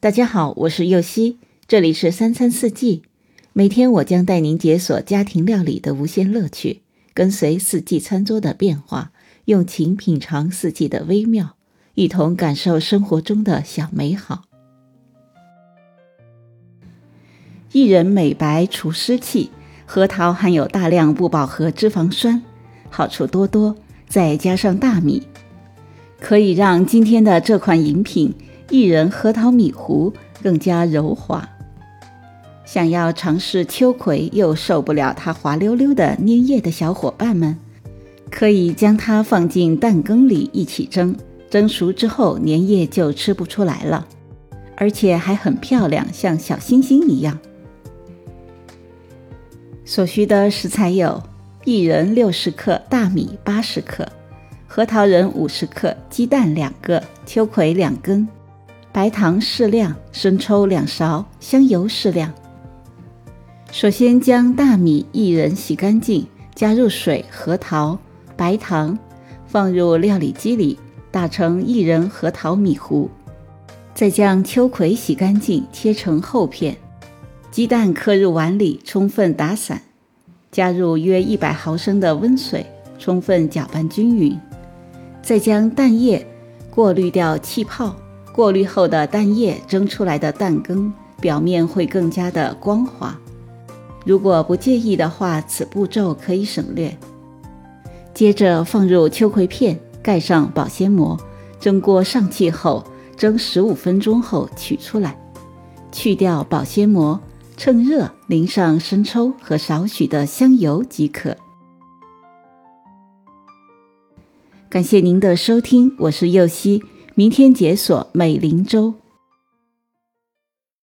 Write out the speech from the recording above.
大家好，我是右希，这里是三餐四季。每天我将带您解锁家庭料理的无限乐趣，跟随四季餐桌的变化，用情品尝四季的微妙，一同感受生活中的小美好。薏仁美白除湿气，核桃含有大量不饱和脂肪酸，好处多多。再加上大米，可以让今天的这款饮品。薏仁核桃米糊更加柔滑。想要尝试秋葵又受不了它滑溜溜的粘液的小伙伴们，可以将它放进蛋羹里一起蒸，蒸熟之后粘液就吃不出来了，而且还很漂亮，像小星星一样。所需的食材有：薏仁六十克，大米八十克，核桃仁五十克，鸡蛋两个，秋葵两根。白糖适量，生抽两勺，香油适量。首先将大米、薏仁洗干净，加入水、核桃、白糖，放入料理机里打成薏仁核桃米糊。再将秋葵洗干净，切成厚片。鸡蛋磕入碗里，充分打散，加入约一百毫升的温水，充分搅拌均匀。再将蛋液过滤掉气泡。过滤后的蛋液蒸出来的蛋羹表面会更加的光滑。如果不介意的话，此步骤可以省略。接着放入秋葵片，盖上保鲜膜，蒸锅上气后蒸十五分钟后取出来，去掉保鲜膜，趁热淋上生抽和少许的香油即可。感谢您的收听，我是右希。明天解锁美林粥。